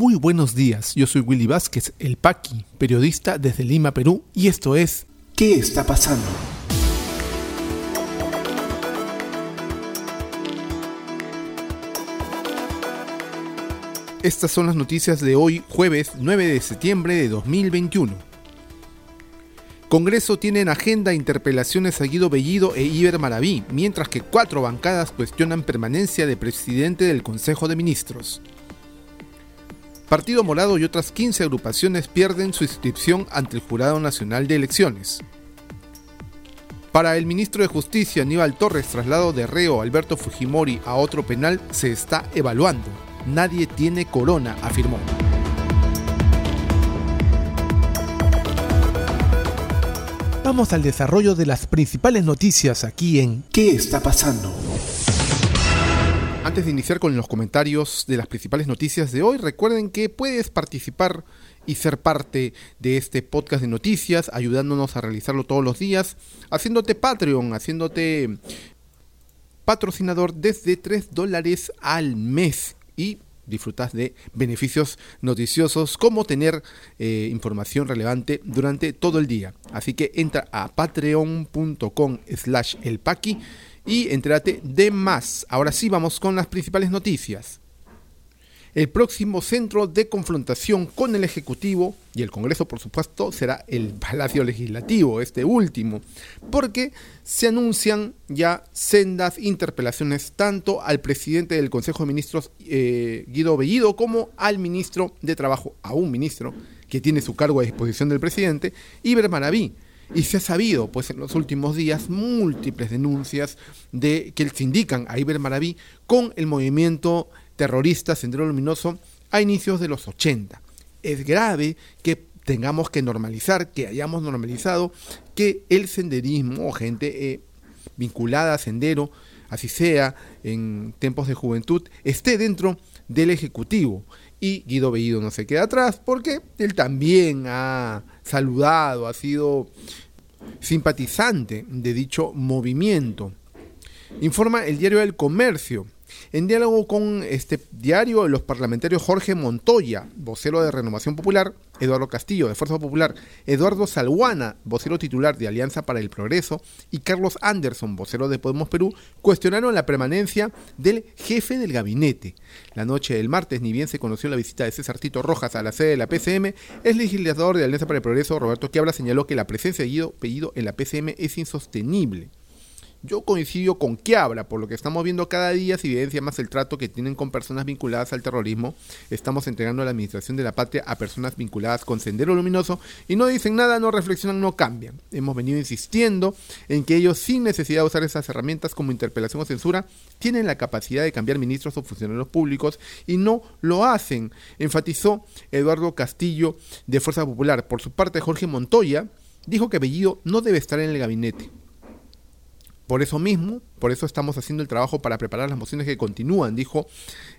Muy buenos días, yo soy Willy Vázquez, el Paqui, periodista desde Lima, Perú, y esto es ¿Qué está pasando? Estas son las noticias de hoy, jueves 9 de septiembre de 2021. Congreso tiene en agenda interpelaciones a Guido Bellido e Iber Maraví, mientras que cuatro bancadas cuestionan permanencia de presidente del Consejo de Ministros. Partido Morado y otras 15 agrupaciones pierden su inscripción ante el Jurado Nacional de Elecciones. Para el ministro de Justicia Aníbal Torres, traslado de reo Alberto Fujimori a otro penal se está evaluando. Nadie tiene corona, afirmó. Vamos al desarrollo de las principales noticias aquí en ¿Qué está pasando? Antes de iniciar con los comentarios de las principales noticias de hoy, recuerden que puedes participar y ser parte de este podcast de noticias, ayudándonos a realizarlo todos los días, haciéndote Patreon, haciéndote patrocinador desde 3 dólares al mes y disfrutas de beneficios noticiosos como tener eh, información relevante durante todo el día. Así que entra a patreon.com slash elpaqui y entérate de más. Ahora sí vamos con las principales noticias. El próximo centro de confrontación con el Ejecutivo y el Congreso, por supuesto, será el Palacio Legislativo, este último, porque se anuncian ya sendas interpelaciones tanto al presidente del Consejo de Ministros, eh, Guido Bellido, como al ministro de Trabajo, a un ministro que tiene su cargo a disposición del presidente, Iber Maraví. Y se ha sabido, pues en los últimos días, múltiples denuncias de que se indican a Iber Maraví con el movimiento terrorista Sendero Luminoso a inicios de los 80. Es grave que tengamos que normalizar, que hayamos normalizado que el senderismo o gente eh, vinculada a sendero, así sea en tiempos de juventud, esté dentro del Ejecutivo. Y Guido Bellido no se queda atrás porque él también ha saludado, ha sido simpatizante de dicho movimiento. Informa el diario El Comercio en diálogo con este diario, los parlamentarios Jorge Montoya, vocero de Renovación Popular, Eduardo Castillo, de Fuerza Popular, Eduardo Salguana, vocero titular de Alianza para el Progreso, y Carlos Anderson, vocero de Podemos Perú, cuestionaron la permanencia del jefe del gabinete. La noche del martes, ni bien se conoció la visita de César Tito Rojas a la sede de la PCM, el legislador de Alianza para el Progreso, Roberto Quiabra, señaló que la presencia de Guido Pellido en la PCM es insostenible. Yo coincido con Quiabra, por lo que estamos viendo cada día se evidencia más el trato que tienen con personas vinculadas al terrorismo. Estamos entregando la administración de la patria a personas vinculadas con Sendero Luminoso y no dicen nada, no reflexionan, no cambian. Hemos venido insistiendo en que ellos, sin necesidad de usar esas herramientas como interpelación o censura, tienen la capacidad de cambiar ministros o funcionarios públicos y no lo hacen, enfatizó Eduardo Castillo de Fuerza Popular. Por su parte, Jorge Montoya dijo que Bellido no debe estar en el gabinete por eso mismo, por eso estamos haciendo el trabajo para preparar las mociones que continúan, dijo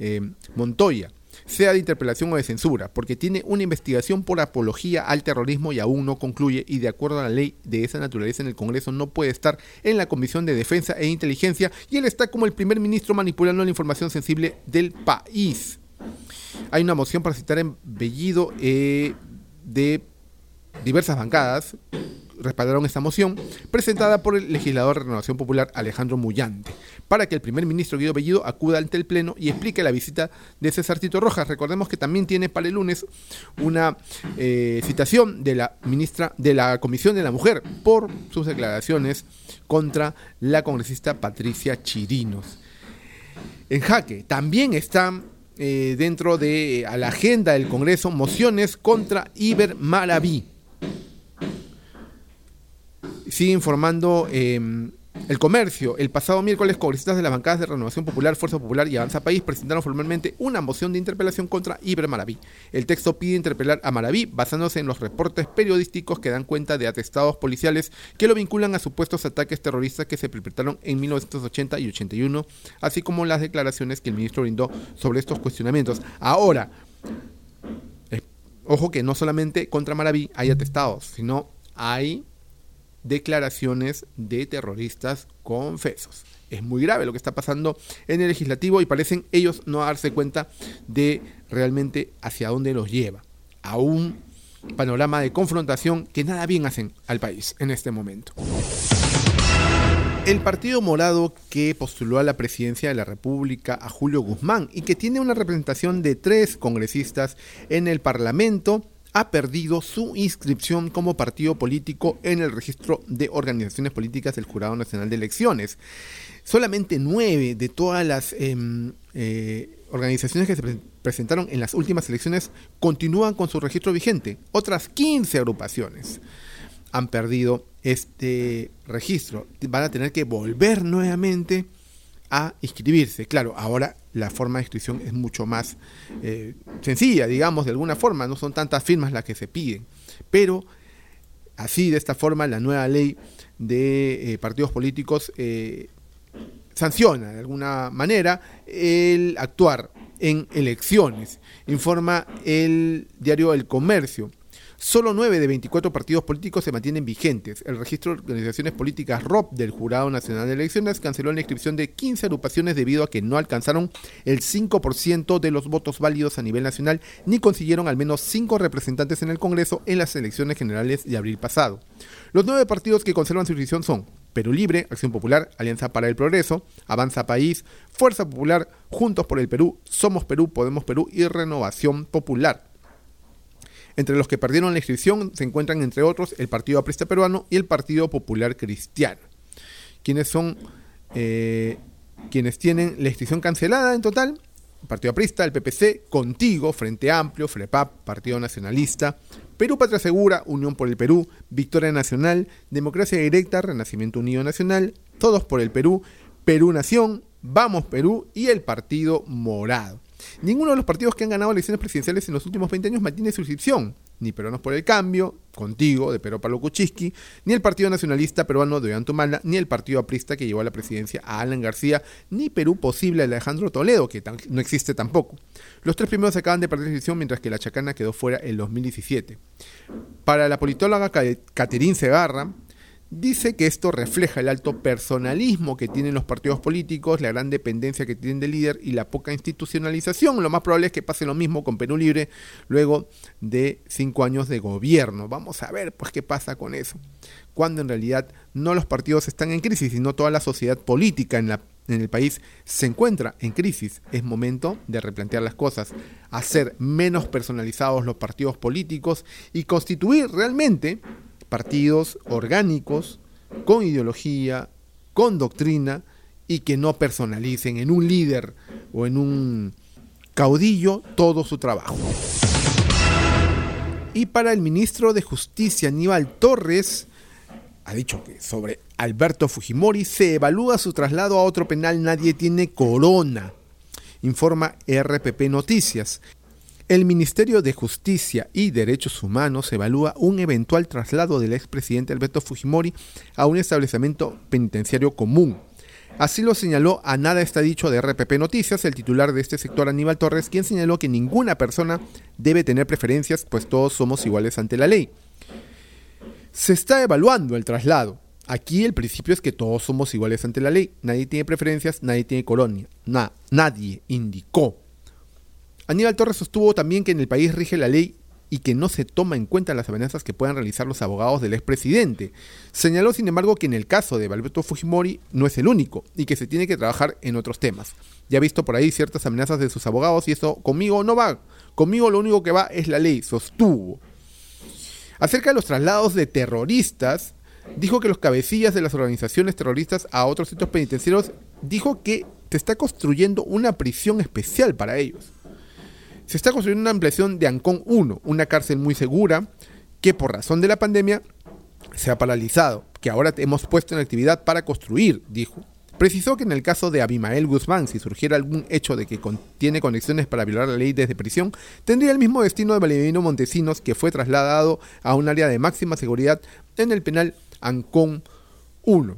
eh, Montoya, sea de interpelación o de censura, porque tiene una investigación por apología al terrorismo y aún no concluye y de acuerdo a la ley de esa naturaleza en el Congreso no puede estar en la Comisión de Defensa e Inteligencia y él está como el primer ministro manipulando la información sensible del país. Hay una moción para citar en Bellido eh, de diversas bancadas respaldaron esta moción presentada por el legislador de Renovación Popular Alejandro Mullante para que el primer ministro Guido Bellido acuda ante el Pleno y explique la visita de César Tito Rojas. Recordemos que también tiene para el lunes una eh, citación de la ministra de la Comisión de la Mujer por sus declaraciones contra la congresista Patricia Chirinos. En jaque también están eh, dentro de la agenda del Congreso mociones contra Iber Maraví sigue informando em, el comercio. El pasado miércoles, congresistas de las bancadas de Renovación Popular, Fuerza Popular y Avanza País presentaron formalmente una moción de interpelación contra Iber Maraví. El texto pide interpelar a Maraví basándose en los reportes periodísticos que dan cuenta de atestados policiales que lo vinculan a supuestos ataques terroristas que se perpetraron en 1980 y 81, así como las declaraciones que el ministro brindó sobre estos cuestionamientos. Ahora, eh, ojo que no solamente contra Maraví hay atestados, sino hay declaraciones de terroristas confesos. Es muy grave lo que está pasando en el legislativo y parecen ellos no darse cuenta de realmente hacia dónde los lleva. A un panorama de confrontación que nada bien hacen al país en este momento. El Partido Morado que postuló a la presidencia de la República a Julio Guzmán y que tiene una representación de tres congresistas en el Parlamento ha perdido su inscripción como partido político en el registro de organizaciones políticas del Jurado Nacional de Elecciones. Solamente nueve de todas las em, eh, organizaciones que se presentaron en las últimas elecciones continúan con su registro vigente. Otras 15 agrupaciones han perdido este registro. Van a tener que volver nuevamente a inscribirse. Claro, ahora la forma de inscripción es mucho más eh, sencilla, digamos, de alguna forma, no son tantas firmas las que se piden, pero así, de esta forma, la nueva ley de eh, partidos políticos eh, sanciona de alguna manera el actuar en elecciones, informa el diario El Comercio. Solo 9 de 24 partidos políticos se mantienen vigentes. El registro de organizaciones políticas ROP del Jurado Nacional de Elecciones canceló la inscripción de 15 agrupaciones debido a que no alcanzaron el 5% de los votos válidos a nivel nacional ni consiguieron al menos 5 representantes en el Congreso en las elecciones generales de abril pasado. Los nueve partidos que conservan su inscripción son Perú Libre, Acción Popular, Alianza para el Progreso, Avanza País, Fuerza Popular, Juntos por el Perú, Somos Perú, Podemos Perú y Renovación Popular. Entre los que perdieron la inscripción se encuentran, entre otros, el Partido Aprista Peruano y el Partido Popular Cristiano, quienes son eh, quienes tienen la inscripción cancelada en total. El Partido Aprista, el PPC, Contigo, Frente Amplio, FREPAP, Partido Nacionalista, Perú Patria Segura, Unión por el Perú, Victoria Nacional, Democracia Directa, Renacimiento Unido Nacional, Todos por el Perú, Perú Nación, Vamos Perú y el Partido Morado. Ninguno de los partidos que han ganado elecciones presidenciales en los últimos 20 años mantiene su ni Peruanos por el Cambio, Contigo, de Pedro Pablo Kuczynski, ni el Partido Nacionalista Peruano de Ollantumala, ni el Partido Aprista que llevó a la presidencia a Alan García, ni Perú Posible de Alejandro Toledo, que no existe tampoco. Los tres primeros acaban de perder inscripción mientras que la Chacana quedó fuera en 2017. Para la politóloga Caterín Segarra, Dice que esto refleja el alto personalismo que tienen los partidos políticos, la gran dependencia que tienen del líder y la poca institucionalización. Lo más probable es que pase lo mismo con Perú Libre luego de cinco años de gobierno. Vamos a ver pues qué pasa con eso. Cuando en realidad no los partidos están en crisis, sino toda la sociedad política en, la, en el país se encuentra en crisis. Es momento de replantear las cosas, hacer menos personalizados los partidos políticos y constituir realmente partidos orgánicos, con ideología, con doctrina y que no personalicen en un líder o en un caudillo todo su trabajo. Y para el ministro de Justicia, Aníbal Torres, ha dicho que sobre Alberto Fujimori se evalúa su traslado a otro penal, nadie tiene corona, informa RPP Noticias. El Ministerio de Justicia y Derechos Humanos evalúa un eventual traslado del expresidente Alberto Fujimori a un establecimiento penitenciario común. Así lo señaló a Nada está dicho de RPP Noticias, el titular de este sector Aníbal Torres, quien señaló que ninguna persona debe tener preferencias, pues todos somos iguales ante la ley. Se está evaluando el traslado. Aquí el principio es que todos somos iguales ante la ley. Nadie tiene preferencias, nadie tiene colonia. nadie indicó Aníbal Torres sostuvo también que en el país rige la ley y que no se toma en cuenta las amenazas que puedan realizar los abogados del expresidente. Señaló, sin embargo, que en el caso de Alberto Fujimori no es el único y que se tiene que trabajar en otros temas. Ya ha visto por ahí ciertas amenazas de sus abogados y eso conmigo no va. Conmigo lo único que va es la ley, sostuvo. Acerca de los traslados de terroristas, dijo que los cabecillas de las organizaciones terroristas a otros sitios penitenciarios dijo que se está construyendo una prisión especial para ellos se está construyendo una ampliación de Ancón 1, una cárcel muy segura que por razón de la pandemia se ha paralizado, que ahora hemos puesto en actividad para construir, dijo. Precisó que en el caso de Abimael Guzmán, si surgiera algún hecho de que tiene conexiones para violar la ley desde prisión, tendría el mismo destino de Valeriano Montesinos, que fue trasladado a un área de máxima seguridad en el penal Ancón 1.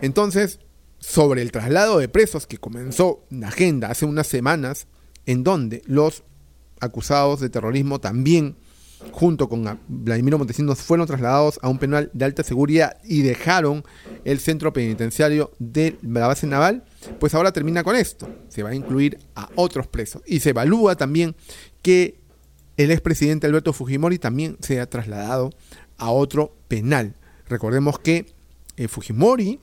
Entonces, sobre el traslado de presos que comenzó la agenda hace unas semanas, en donde los acusados de terrorismo también junto con Vladimiro Montesinos, fueron trasladados a un penal de alta seguridad y dejaron el centro penitenciario de la base naval, pues ahora termina con esto. Se va a incluir a otros presos. Y se evalúa también que el expresidente Alberto Fujimori también sea trasladado a otro penal. Recordemos que eh, Fujimori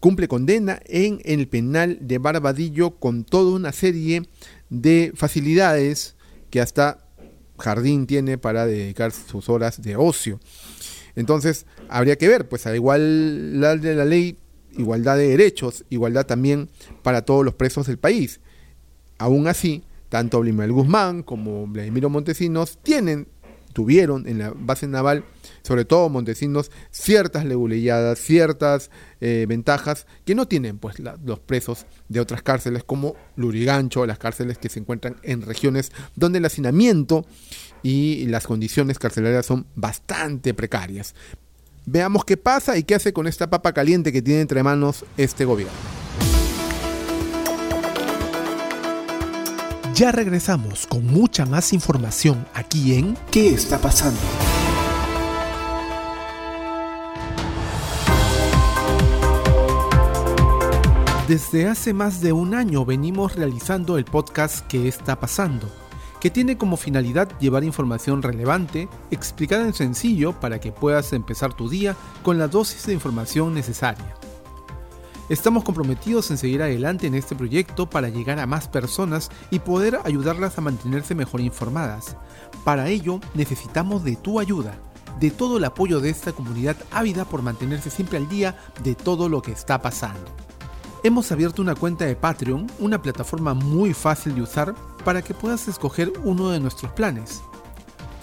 cumple condena en el penal de Barbadillo con toda una serie de facilidades que hasta Jardín tiene para dedicar sus horas de ocio. Entonces, habría que ver, pues a igualdad de la ley, igualdad de derechos, igualdad también para todos los presos del país. Aún así, tanto Blimel Guzmán como Vladimiro Montesinos tienen tuvieron en la base naval, sobre todo Montesinos, ciertas leguleyadas, ciertas eh, ventajas que no tienen pues los presos de otras cárceles como Lurigancho, las cárceles que se encuentran en regiones donde el hacinamiento y las condiciones carcelarias son bastante precarias. Veamos qué pasa y qué hace con esta papa caliente que tiene entre manos este gobierno. Ya regresamos con mucha más información aquí en ¿Qué está pasando? Desde hace más de un año venimos realizando el podcast ¿Qué está pasando? que tiene como finalidad llevar información relevante, explicada en sencillo para que puedas empezar tu día con la dosis de información necesaria. Estamos comprometidos en seguir adelante en este proyecto para llegar a más personas y poder ayudarlas a mantenerse mejor informadas. Para ello necesitamos de tu ayuda, de todo el apoyo de esta comunidad ávida por mantenerse siempre al día de todo lo que está pasando. Hemos abierto una cuenta de Patreon, una plataforma muy fácil de usar para que puedas escoger uno de nuestros planes.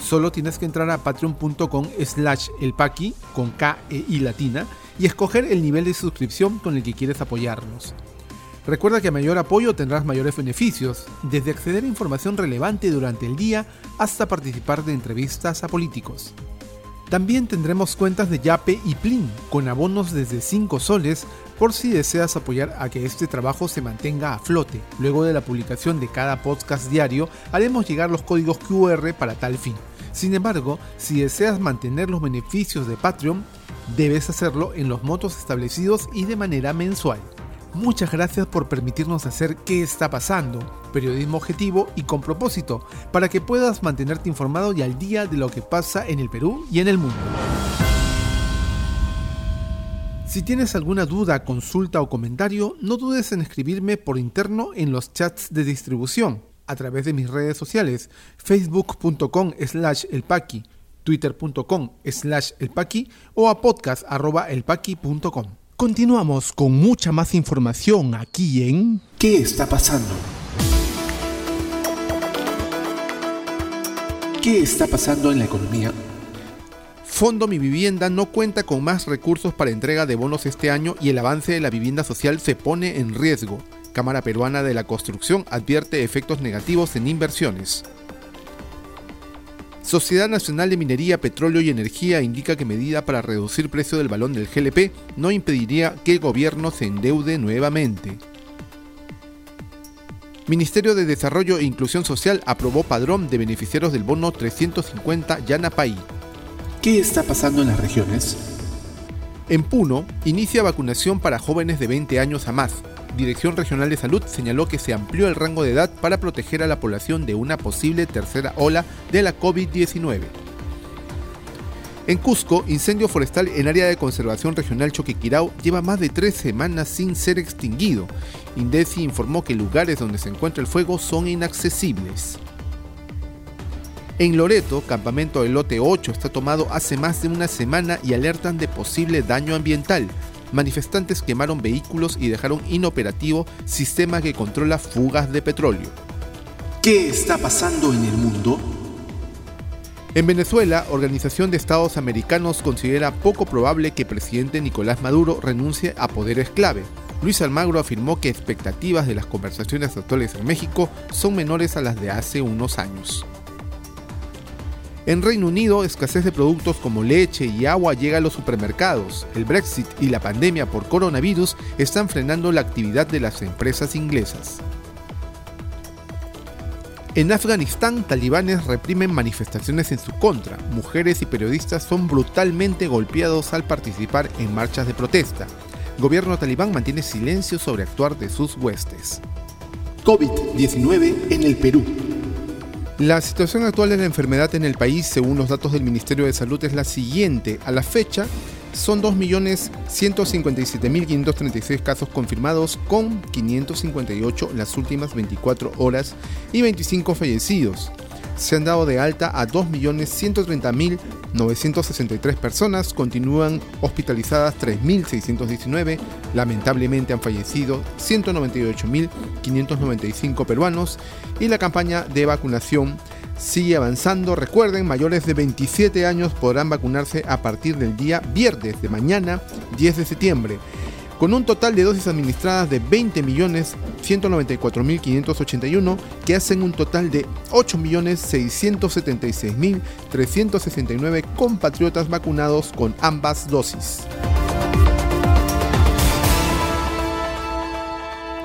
Solo tienes que entrar a patreon.com slash elpaqui con K e I latina y escoger el nivel de suscripción con el que quieres apoyarnos. Recuerda que a mayor apoyo tendrás mayores beneficios, desde acceder a información relevante durante el día hasta participar de entrevistas a políticos. También tendremos cuentas de Yape y Plin, con abonos desde 5 soles por si deseas apoyar a que este trabajo se mantenga a flote. Luego de la publicación de cada podcast diario, haremos llegar los códigos QR para tal fin. Sin embargo, si deseas mantener los beneficios de Patreon, debes hacerlo en los motos establecidos y de manera mensual. Muchas gracias por permitirnos hacer qué está pasando, periodismo objetivo y con propósito, para que puedas mantenerte informado y al día de lo que pasa en el Perú y en el mundo. Si tienes alguna duda, consulta o comentario, no dudes en escribirme por interno en los chats de distribución, a través de mis redes sociales, facebook.com slash elpaqui, twitter.com slash elpaqui o a podcast.elpaqui.com. Continuamos con mucha más información aquí en ¿Qué está pasando? ¿Qué está pasando en la economía? Fondo Mi Vivienda no cuenta con más recursos para entrega de bonos este año y el avance de la vivienda social se pone en riesgo. Cámara Peruana de la Construcción advierte efectos negativos en inversiones. Sociedad Nacional de Minería, Petróleo y Energía indica que medida para reducir precio del balón del GLP no impediría que el gobierno se endeude nuevamente. Ministerio de Desarrollo e Inclusión Social aprobó padrón de beneficiarios del bono 350 Yanapay. ¿Qué está pasando en las regiones? En Puno, inicia vacunación para jóvenes de 20 años a más. Dirección Regional de Salud señaló que se amplió el rango de edad para proteger a la población de una posible tercera ola de la COVID-19. En Cusco, incendio forestal en área de conservación regional Choquequirao lleva más de tres semanas sin ser extinguido. Indesi informó que lugares donde se encuentra el fuego son inaccesibles. En Loreto, campamento del lote 8 está tomado hace más de una semana y alertan de posible daño ambiental manifestantes quemaron vehículos y dejaron inoperativo sistema que controla fugas de petróleo. ¿Qué está pasando en el mundo? En Venezuela, Organización de Estados Americanos considera poco probable que presidente Nicolás Maduro renuncie a poderes clave. Luis Almagro afirmó que expectativas de las conversaciones actuales en México son menores a las de hace unos años. En Reino Unido, escasez de productos como leche y agua llega a los supermercados. El Brexit y la pandemia por coronavirus están frenando la actividad de las empresas inglesas. En Afganistán, talibanes reprimen manifestaciones en su contra. Mujeres y periodistas son brutalmente golpeados al participar en marchas de protesta. Gobierno talibán mantiene silencio sobre actuar de sus huestes. COVID-19 en el Perú. La situación actual de la enfermedad en el país, según los datos del Ministerio de Salud, es la siguiente. A la fecha, son 2.157.536 casos confirmados con 558 en las últimas 24 horas y 25 fallecidos. Se han dado de alta a 2.130.963 personas, continúan hospitalizadas 3.619, lamentablemente han fallecido 198.595 peruanos y la campaña de vacunación sigue avanzando. Recuerden, mayores de 27 años podrán vacunarse a partir del día viernes de mañana, 10 de septiembre. Con un total de dosis administradas de 20.194.581, que hacen un total de 8.676.369 compatriotas vacunados con ambas dosis.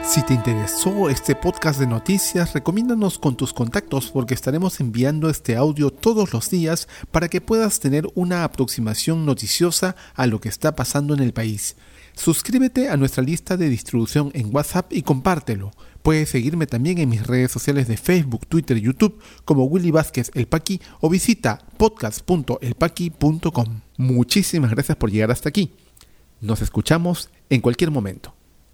Si te interesó este podcast de noticias, recomiéndanos con tus contactos porque estaremos enviando este audio todos los días para que puedas tener una aproximación noticiosa a lo que está pasando en el país. Suscríbete a nuestra lista de distribución en WhatsApp y compártelo. Puedes seguirme también en mis redes sociales de Facebook, Twitter y YouTube como Willy Vázquez El Paqui o visita podcast.elpaqui.com. Muchísimas gracias por llegar hasta aquí. Nos escuchamos en cualquier momento.